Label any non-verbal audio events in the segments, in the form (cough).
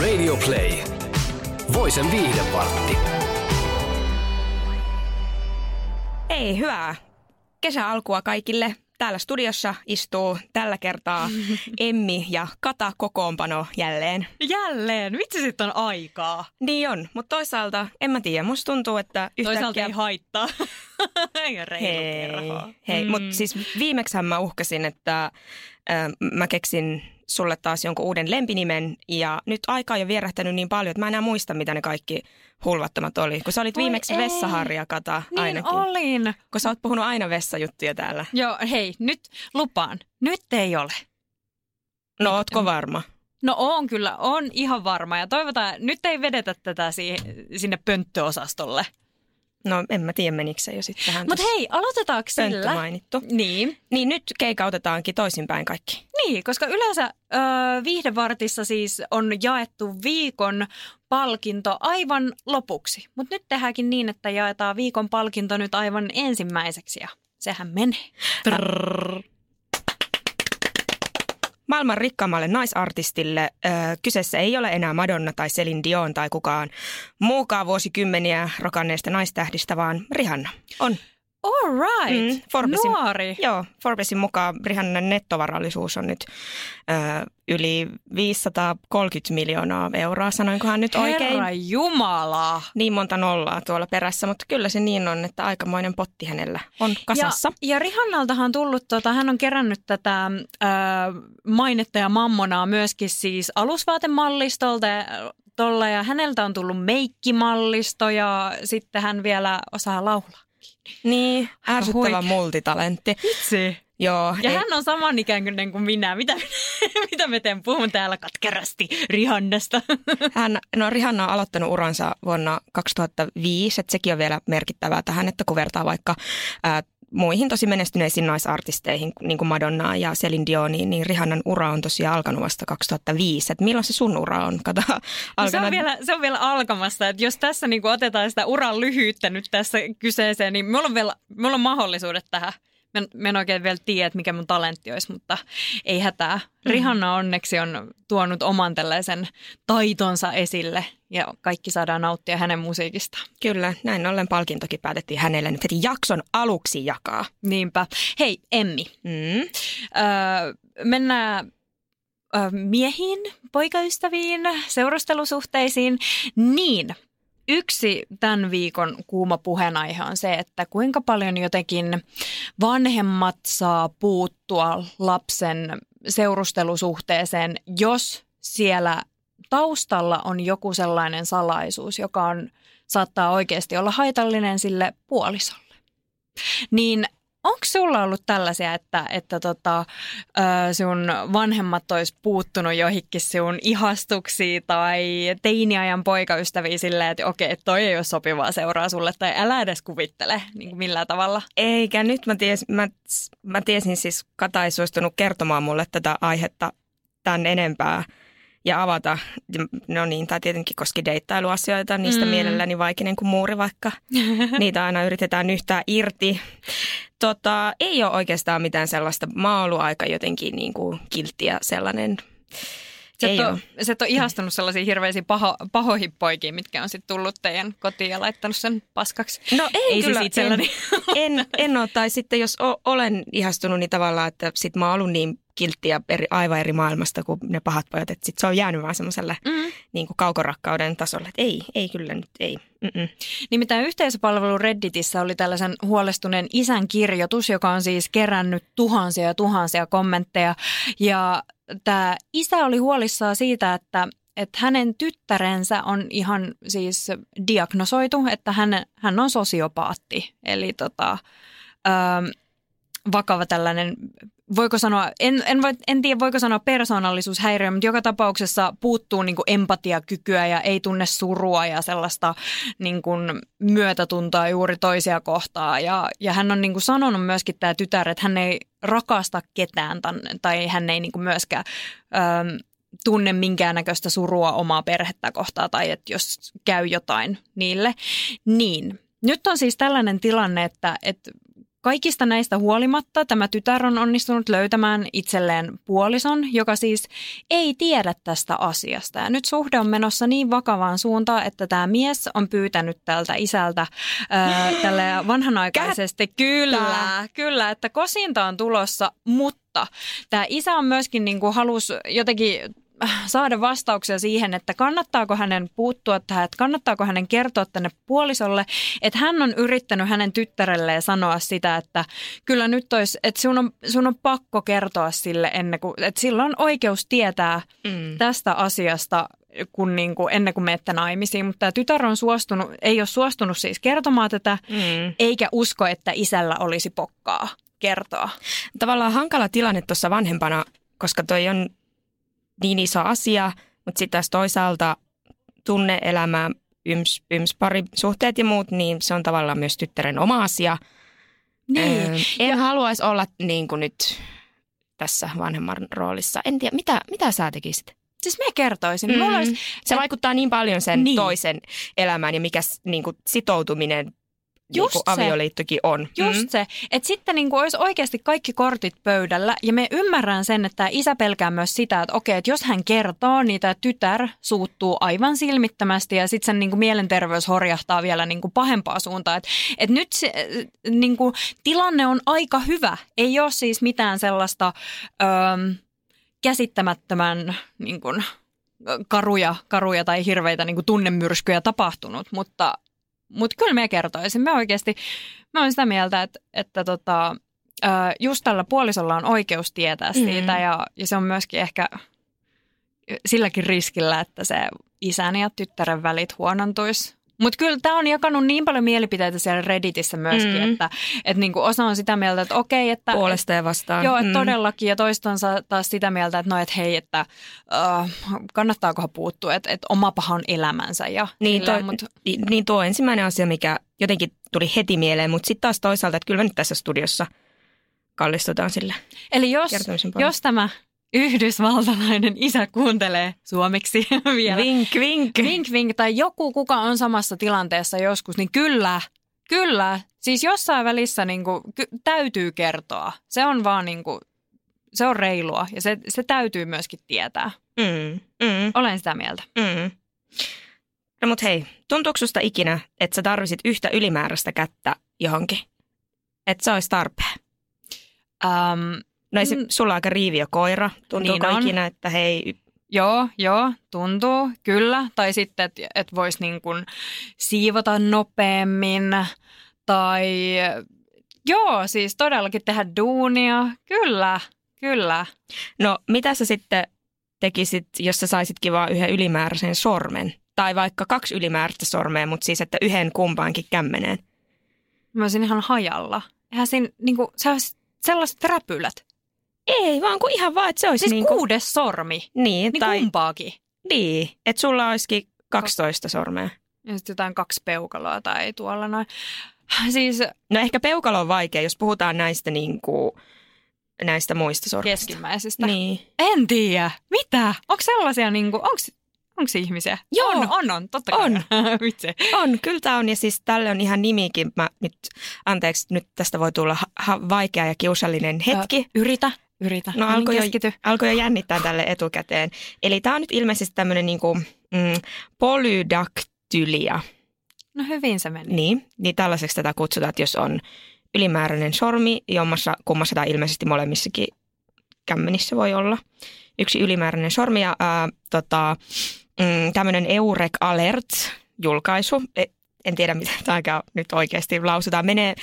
Radio Play. Voisen viihdepartti. Ei, hyvää kesä alkua kaikille. Täällä studiossa istuu tällä kertaa (laughs) Emmi ja Kata kokoonpano jälleen. Jälleen, vitsi sitten on aikaa. Niin on, mutta toisaalta en mä tiedä, musta tuntuu, että yhtäkkiä... Toisaalta ei haittaa. (laughs) ei Hei, hei. Mm. mutta siis viimeksi mä uhkasin, että äh, mä keksin sulle taas jonkun uuden lempinimen ja nyt aika on jo vierähtänyt niin paljon, että mä enää muista, mitä ne kaikki hulvattomat oli. Kun sä olit Voi viimeksi ei. vessaharja, Kata, Niin ainakin. olin. Kun sä oot puhunut aina vessajuttuja täällä. Joo, hei, nyt lupaan. Nyt ei ole. No, ootko varma? No on kyllä, on ihan varma. Ja toivotaan, nyt ei vedetä tätä siihen, sinne pönttöosastolle. No, en mä tiedä, menikö se jo sitten tähän. Mutta hei, aloitetaanko sillä? mainittu. Niin, Niin nyt keikautetaankin toisinpäin kaikki. niin, koska yleensä ö, viihdevartissa siis on jaettu viikon palkinto aivan lopuksi. Mutta nyt tehdäänkin niin, että jaetaan viikon palkinto nyt aivan ensimmäiseksi ja sehän menee. Maailman rikkaammalle naisartistille ö, kyseessä ei ole enää Madonna tai Celine Dion tai kukaan muukaan vuosikymmeniä rokanneesta naistähdistä, vaan Rihanna on. All right. Mm, Forbesin, Nuori. Joo, Forbesin mukaan Rihannan nettovarallisuus on nyt ö, yli 530 miljoonaa euroa, sanoinkohan nyt oikein. Herra Jumala. Niin monta nollaa tuolla perässä, mutta kyllä se niin on, että aikamoinen potti hänellä on kasassa. Ja, ja Rihannaltahan on tullut, tota, hän on kerännyt tätä ö, mainetta ja mammonaa myöskin siis alusvaatemallistolta tolla, ja häneltä on tullut meikkimallisto ja sitten hän vielä osaa laulaa. Niin, ärsyttävä Huikea. multitalentti. Vitsi. Joo, Ja ei- hän on samanikäinen kuin minä. Mitä, (laughs) mitä me teen? Puhun täällä katkerasti Rihannasta. (laughs) Hän, no Rihanna on aloittanut uransa vuonna 2005, että sekin on vielä merkittävää tähän, että kun vertaa vaikka ää, muihin tosi menestyneisiin naisartisteihin, niin kuin Madonnaan ja Celine Dioniin, niin Rihannan ura on tosiaan alkanut vasta 2005. Et milloin se sun ura on? Kato, No se, alkanut... on vielä, se on vielä alkamassa, että jos tässä niin otetaan sitä uran lyhyyttä nyt tässä kyseeseen, niin mulla on, vielä, mulla on mahdollisuudet tähän. Mä en, oikein vielä tiedä, että mikä mun talentti olisi, mutta ei hätää. Rihanna onneksi on tuonut oman tällaisen taitonsa esille ja kaikki saadaan nauttia hänen musiikistaan. Kyllä, näin ollen palkintokin päätettiin hänelle nyt heti jakson aluksi jakaa. Niinpä. Hei, Emmi. Mm. Öö, mennään öö, miehiin, poikaystäviin, seurustelusuhteisiin. Niin, yksi tämän viikon kuuma puheenaihe on se, että kuinka paljon jotenkin vanhemmat saa puuttua lapsen seurustelusuhteeseen, jos siellä taustalla on joku sellainen salaisuus, joka on, saattaa oikeasti olla haitallinen sille puolisolle. Niin onko sulla ollut tällaisia, että, että tota, sun vanhemmat olisi puuttunut johonkin sun ihastuksiin tai teiniajan poikaystäviin silleen, että okei, toi ei ole sopivaa seuraa sulle tai älä edes kuvittele niin kuin millään tavalla? Eikä, nyt mä, ties, mä, mä tiesin siis, Kata ei suostunut kertomaan mulle tätä aihetta tämän enempää ja avata. No niin, tämä tietenkin koski deittailuasioita, niistä Mm. mielelläni vaikinen kuin muuri, vaikka (laughs) niitä aina yritetään yhtää irti. Tota, ei ole oikeastaan mitään sellaista, mä oon ollut aika jotenkin niin kuin kiltti ja sellainen. Sä ei et, ole. sä et ole ihastunut sellaisiin hirveisiin paho, pahoihin poikiin, mitkä on sitten tullut teidän kotiin ja laittanut sen paskaksi. No ei, Ei kyllä, siis. En, en, en ole, tai sitten jos o, olen ihastunut, niin tavallaan, että sit mä oon ollut niin kiltti ja eri, aivan eri maailmasta kuin ne pahat pojat, että sit se on jäänyt vaan semmoiselle Mm. niin kuin kaukorakkauden tasolle, että ei, ei kyllä nyt, ei. Mm-mm. Nimittäin yhteisöpalvelu Redditissä oli tällaisen huolestuneen isän kirjoitus, joka on siis kerännyt tuhansia ja tuhansia kommentteja. Ja tämä isä oli huolissaan siitä, että, että hänen tyttärensä on ihan siis diagnosoitu, että hän, hän on sosiopaatti. Eli tota, ähm, vakava tällainen voiko sanoa, en, en, voi, en tiedä voiko sanoa persoonallisuushäiriö, mutta joka tapauksessa puuttuu niin kuin empatiakykyä ja ei tunne surua ja sellaista niin kuin myötätuntoa juuri toisia kohtaa. Ja, ja hän on niin kuin sanonut myöskin tämä tytär, että hän ei rakasta ketään tai hän ei niin kuin myöskään... Öö, tunne minkäännäköistä surua omaa perhettä kohtaa tai että jos käy jotain niille. Niin, nyt on siis tällainen tilanne, että, että Kaikista näistä huolimatta tämä tytär on onnistunut löytämään itselleen puolison, joka siis ei tiedä tästä asiasta. Ja nyt suhde on menossa niin vakavaan suuntaan, että tämä mies on pyytänyt tältä isältä ää, tälle vanhanaikaisesti. Kättä. Kyllä, kyllä, että kosinta on tulossa, mutta tämä isä on myöskin niin kuin halus jotenkin saada vastauksia siihen, että kannattaako hänen puuttua tähän, että kannattaako hänen kertoa tänne puolisolle, että hän on yrittänyt hänen tyttärelleen sanoa sitä, että kyllä nyt olisi, että sun on, sun on pakko kertoa sille ennen kuin, että sillä on oikeus tietää mm. tästä asiasta kun niin kuin, ennen kuin menette naimisiin, mutta tämä tytär on suostunut, ei ole suostunut siis kertomaan tätä, mm. eikä usko, että isällä olisi pokkaa kertoa. Tavallaan hankala tilanne tuossa vanhempana, koska toi on niin iso asia, mutta sitten taas toisaalta tunneelämä, yms, yms suhteet ja muut, niin se on tavallaan myös tyttären oma asia. Niin. Öö, en ja... haluaisi olla niin kuin nyt tässä vanhemman roolissa. En tiedä, mitä, mitä sä tekisit? Siis me kertoisin. Mm. Mulla olisi, se vaikuttaa niin paljon sen niin. toisen elämään ja mikä niin kuin sitoutuminen Just niin avioliittokin on. Just mm. se. Että sitten niin kuin olisi oikeasti kaikki kortit pöydällä ja me ymmärrän sen, että isä pelkää myös sitä, että okei, että jos hän kertoo, niin tämä tytär suuttuu aivan silmittömästi ja sitten sen niin kuin mielenterveys horjahtaa vielä niin kuin pahempaa suuntaan. Että et nyt se, niin kuin, tilanne on aika hyvä. Ei ole siis mitään sellaista öö, käsittämättömän niin kuin, karuja, karuja tai hirveitä niin kuin tunnemyrskyjä tapahtunut, mutta mutta kyllä me kertoisin. Me oikeasti, mä olen sitä mieltä, että, että tota, just tällä puolisolla on oikeus tietää mm. siitä mm. ja, ja se on myöskin ehkä silläkin riskillä, että se isän ja tyttären välit huonontuisi mutta kyllä tämä on jakanut niin paljon mielipiteitä siellä Redditissä myöskin, mm. että, että niinku osa on sitä mieltä, että okei, että... Puolesta ja vastaan. Joo, että mm. todellakin. Ja toista on taas sitä mieltä, että no, että hei, että uh, kannattaakohan puuttua, että, että oma paha on elämänsä. Ja niin, toi, mut... niin tuo ensimmäinen asia, mikä jotenkin tuli heti mieleen, mutta sitten taas toisaalta, että kyllä me nyt tässä studiossa kallistutaan sille Eli jos, jos tämä yhdysvaltalainen isä kuuntelee suomeksi (laughs) vielä. Vink, vink. Vink, vink. Tai joku, kuka on samassa tilanteessa joskus, niin kyllä, kyllä. Siis jossain välissä niin kuin, ky- täytyy kertoa. Se on vaan niin kuin, se on reilua ja se, se täytyy myöskin tietää. Mm, mm. Olen sitä mieltä. Mm. No mut hei, tuntuuko susta ikinä, että sä tarvisit yhtä ylimääräistä kättä johonkin? Että se olisi tarpeen? Um, No ei se, mm. sulla on aika riiviö koira. Tuntuuko niin ikinä, että hei... Joo, joo, tuntuu, kyllä. Tai sitten, että et voisi niin kuin siivota nopeammin. Tai joo, siis todellakin tehdä duunia. Kyllä, kyllä. No mitä sä sitten tekisit, jos sä saisitkin vaan yhden ylimääräisen sormen? Tai vaikka kaksi ylimääräistä sormea, mutta siis että yhden kumpaankin kämmeneen. Mä olisin ihan hajalla. Eihän siinä, niin kuin, sellaiset räpylät. Ei, vaan kuin ihan vaan, että se olisi siis niin kuin... kuudes sormi. Niin, niin tai... kumpaakin. Niin, että sulla olisikin 12 sormea. Ja sitten jotain kaksi peukaloa tai tuolla noin. Siis... No ehkä peukalo on vaikea, jos puhutaan näistä niin kuin, näistä muista sormista. Keskimmäisistä. Niin. En tiedä. Mitä? Onko sellaisia, niin kuin, onko Onko ihmisiä? Joo. On, on, on totta kai. On. on, (laughs) kyllä tämä on. Ja siis tälle on ihan nimikin. Mä nyt, anteeksi, nyt tästä voi tulla ha- ha- vaikea ja kiusallinen hetki. Ö, yritä. Yritä. No alkoi jo, alkoi jo jännittää tälle etukäteen. Eli tämä on nyt ilmeisesti tämmöinen niinku, mm, polydaktylia. No hyvin se meni. Niin, niin tällaiseksi tätä kutsutaan, että jos on ylimääräinen sormi, jommassa kummassa tai ilmeisesti molemmissakin kämmenissä voi olla yksi ylimääräinen sormi ja ää, tota, mm, tämmöinen Eurek Alert-julkaisu. E, en tiedä, mitä tämä nyt oikeasti lausutaan. Menee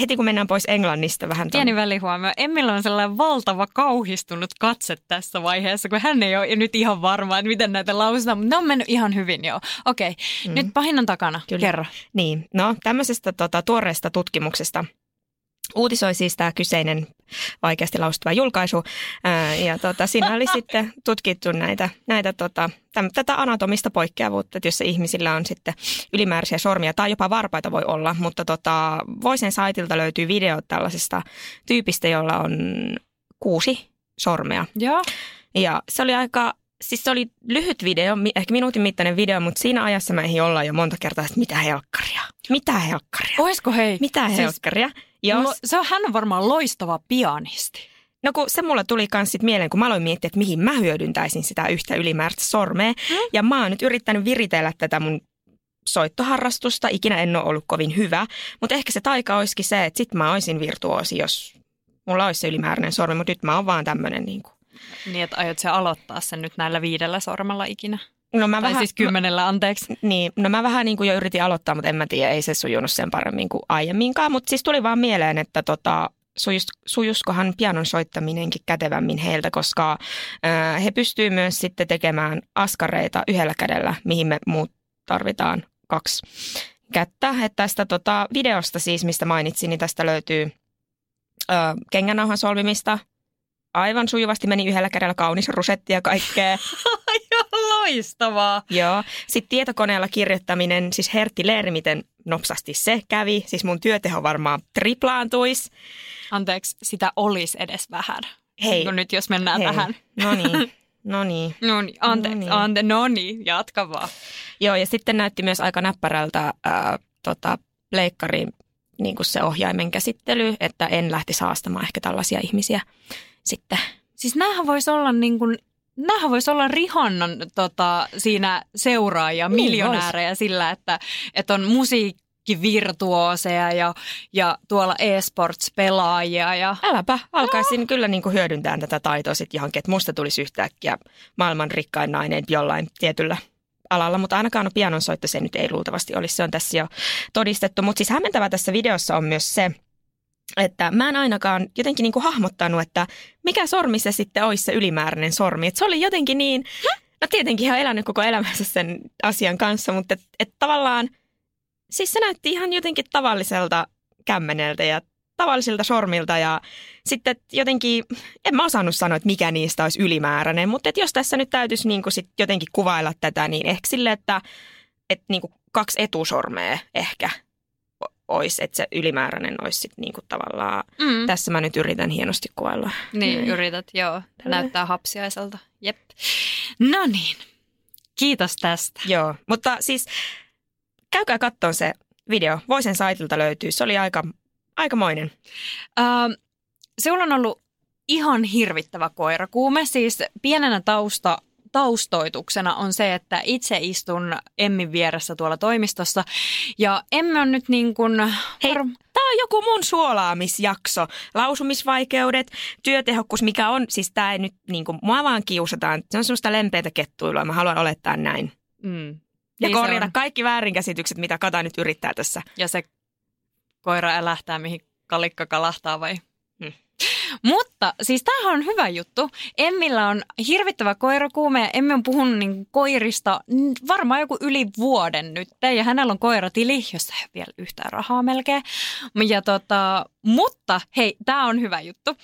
heti kun mennään pois Englannista vähän. Ton... Pieni välihuomio. Emmillä on sellainen valtava kauhistunut katse tässä vaiheessa, kun hän ei ole nyt ihan varma, että miten näitä lausutaan, mutta ne on mennyt ihan hyvin jo. Okei, okay. mm. nyt pahinnan takana. Kyllä. Kerro. Niin, no tämmöisestä tota, tuoreesta tutkimuksesta uutisoi siis tämä kyseinen vaikeasti lausuttava julkaisu. Ää, ja tota, siinä oli (laughs) sitten tutkittu näitä, näitä tota, täm, tätä anatomista poikkeavuutta, että jos ihmisillä on sitten ylimääräisiä sormia tai jopa varpaita voi olla, mutta tota, Voisen saitilta löytyy video tällaisesta tyypistä, jolla on kuusi sormea. Joo. Ja se oli aika, siis se oli lyhyt video, ehkä minuutin mittainen video, mutta siinä ajassa me ei olla jo monta kertaa, että mitä helkkaria, mitä helkkaria, Oisko hei? mitä Siis, Jos, lo, se on, hän on varmaan loistava pianisti. No kun se mulle tuli kans sit mieleen, kun mä aloin miettiä, että mihin mä hyödyntäisin sitä yhtä ylimääräistä sormea. Mm. Ja mä oon nyt yrittänyt viritellä tätä mun soittoharrastusta. Ikinä en ole ollut kovin hyvä. Mutta ehkä se taika olisikin se, että sit mä olisin virtuosi, jos mulla olisi se ylimääräinen sormi. Mutta nyt mä oon vaan tämmönen niin kuin. Niin, että aiot se aloittaa sen nyt näillä viidellä sormella ikinä. No mä Tai vähän, siis kymmenellä, anteeksi. Niin, no mä vähän niin kuin jo yritin aloittaa, mutta en mä tiedä, ei se sujunut sen paremmin kuin aiemminkaan. Mutta siis tuli vaan mieleen, että tota, sujus, sujuskohan pianon soittaminenkin kätevämmin heiltä, koska ää, he pystyy myös sitten tekemään askareita yhdellä kädellä, mihin me muut tarvitaan kaksi kättä. Että tästä tota, videosta siis, mistä mainitsin, niin tästä löytyy ää, kengänauhan solmimista. Aivan sujuvasti meni yhdellä kädellä kaunis rusetti ja kaikkea. (laughs) Loistavaa. Joo. Sitten tietokoneella kirjoittaminen, siis Hertti Leeri, miten nopsasti se kävi. Siis mun työteho varmaan triplaantuisi. Anteeksi, sitä olisi edes vähän. Hei. No nyt jos mennään Hei. tähän. No niin, (laughs) no niin. No niin, anteeksi, No niin. ante, no niin, jatka vaan. Joo, ja sitten näytti myös aika näppärältä ää, tota, leikkariin niin kuin se ohjaimen käsittely, että en lähti saastamaan ehkä tällaisia ihmisiä sitten. Siis näähän voisi olla niin kuin, näähän voisi olla Rihannan tota, siinä seuraajia, Niin miljonäärejä sillä, että, että on musiikkivirtuoseja ja, ja tuolla e-sports-pelaajia ja Äläpä, alkaisin kyllä niin kuin hyödyntää tätä taitoa sitten johonkin, että musta tulisi yhtäkkiä maailman rikkain nainen jollain tietyllä alalla, mutta ainakaan no pianonsoitto se nyt ei luultavasti olisi, se on tässä jo todistettu. Mutta siis hämmentävä tässä videossa on myös se, että mä en ainakaan jotenkin niin kuin hahmottanut, että mikä sormi se sitten olisi se ylimääräinen sormi. Et se oli jotenkin niin, no tietenkin hän elänyt koko elämänsä sen asian kanssa, mutta et, et tavallaan, siis se näytti ihan jotenkin tavalliselta kämmeneltä ja tavallisilta sormilta ja sitten jotenkin, en mä osannut sanoa, että mikä niistä olisi ylimääräinen, mutta että jos tässä nyt täytyisi niin kuin sit jotenkin kuvailla tätä, niin ehkä sille, että, että niin kuin kaksi etusormea ehkä olisi, että se ylimääräinen olisi sitten niin kuin tavallaan, mm, tässä mä nyt yritän hienosti kuvailla. niin Näin. yrität, joo, Tällä. näyttää hapsiaiselta. Jep. No niin, kiitos tästä. Joo, mutta siis käykää kattoon se video. Voisen saitilta löytyy. Se oli aika, aikamoinen. Ähm, Sinulla on ollut ihan hirvittävä koirakuume. Siis pienenä tausta, taustoituksena on se, että itse istun Emmin vieressä tuolla toimistossa. Ja Emmi on nyt niin kuin... Hei, tämä on joku mun suolaamisjakso. Lausumisvaikeudet, työtehokkuus, mikä on, siis tämä ei nyt, niin kuin, mua vaan kiusataan. Se on semmoista lempeätä kettuilua, mä haluan olettaa näin. Mm. Ja Niin korjata kaikki väärinkäsitykset, mitä Kata nyt yrittää tässä. Ja se koira älähtää, mihin kalikka kalahtaa vai? Hmm. Mutta siis tämähän on hyvä juttu. Emmillä on hirvittävä koirakuume ja Emmi on puhunut niin koirista varmaan joku yli vuoden nyt. Ja hänellä on koiratili, jossa ei vielä yhtään rahaa melkein. Ja tota, mutta hei, tämä on hyvä juttu.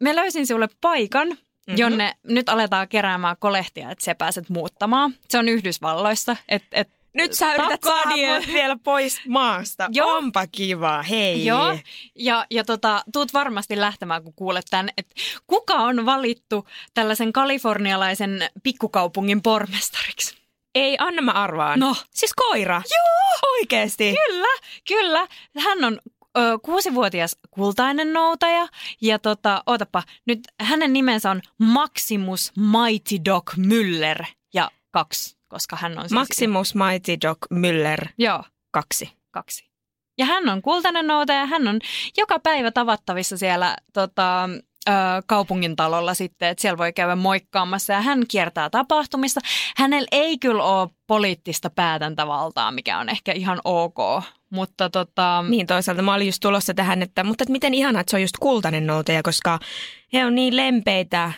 Me löysin sinulle paikan, Mhm. jonne nyt aletaan keräämään kolehtia, että sä pääset muuttamaan. Se on Yhdysvalloissa. Et, et Nyt sä yrität saada mut vielä pois maasta. Joo. Onpa kiva, hei. Joo, ja, ja tota, tuut varmasti lähtemään, kun kuulet tämän, että kuka on valittu tällaisen kalifornialaisen pikkukaupungin pormestariksi? Ei, anna mä arvaan. No. Siis koira. Joo. Oikeesti. Kyllä, kyllä. Hän on ö, kuusivuotias kultainen noutaja ja tota, ootapa, nyt hänen nimensä on Maximus Mighty Dog Müller ja kaksi, koska hän on siis... Maximus Mighty Dog Müller Joo, kaksi. kaksi. Ja hän on kultainen noutaja, hän on joka päivä tavattavissa siellä tota, kaupungin talolla sitten, että siellä voi käydä moikkaamassa ja hän kiertää tapahtumista. Hänellä ei kyllä ole poliittista päätäntävaltaa, mikä on ehkä ihan ok, mutta tota, Niin toisaalta mä olin just tulossa tähän, että mutta että miten ihanaa, että se on just kultainen noutaja, koska he on niin lempeitä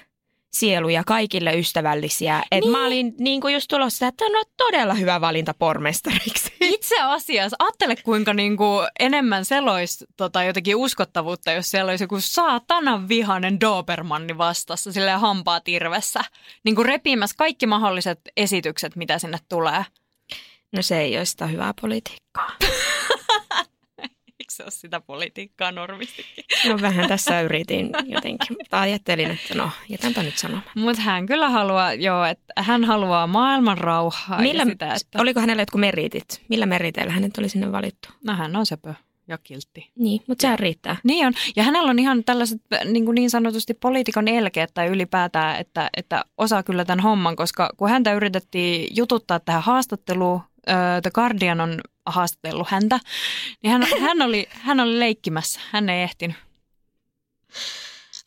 sieluja, kaikille ystävällisiä. Et Niin. mä olin niin kuin just tulossa, että no todella hyvä valinta pormestariksi. (laughs) itse asiassa, ajattele kuinka niinku enemmän selois tota, jotenkin uskottavuutta, jos siellä olisi joku saatanan vihainen Dobermanni vastassa, sille hampaa tirvessä. Niin kuin repimässä kaikki mahdolliset esitykset, mitä sinne tulee. No se ei ole sitä hyvää politiikkaa. (laughs) Se ole sitä politiikkaa normistikin? No vähän tässä yritin jotenkin, mutta ajattelin, että no jätänpä nyt sanomaan. Mutta hän kyllä haluaa, joo, että hän haluaa maailman rauhaa Millä, sitä, että... Oliko hänellä jotkut meritit? Millä meriteillä hänet oli sinne valittu? No hän on sepö ja kiltti. Niin, mutta sehän riittää. Niin on. Ja hänellä on ihan tällaiset niin, kuin niin sanotusti poliitikon elkeet tai ylipäätään, että, että osaa kyllä tämän homman, koska kun häntä yritettiin jututtaa tähän haastatteluun, The Guardian on haastatellut häntä, niin hän, hän, oli, hän oli leikkimässä. Hän ei ehtinyt.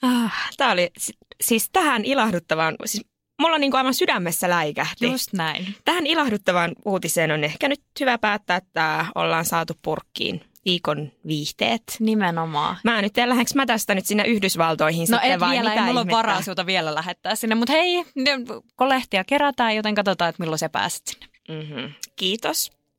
Ah, Tämä oli siis tähän ilahduttavaan, siis mulla niin kuin aivan sydämessä läikähti. Just näin. Tähän ilahduttavaan uutiseen on ehkä nyt hyvä päättää, että ollaan saatu purkkiin viikon viihteet. Nimenomaan. Mä nyt en lähdekö mä tästä nyt sinne Yhdysvaltoihin no sitten vai vielä, mitä ei mulla ihmettä? varaa sinulta vielä lähettää sinne, mutta hei, kolehtia kerätään, joten katsotaan, että milloin sä pääset sinne. Mm-hmm. Kiitos.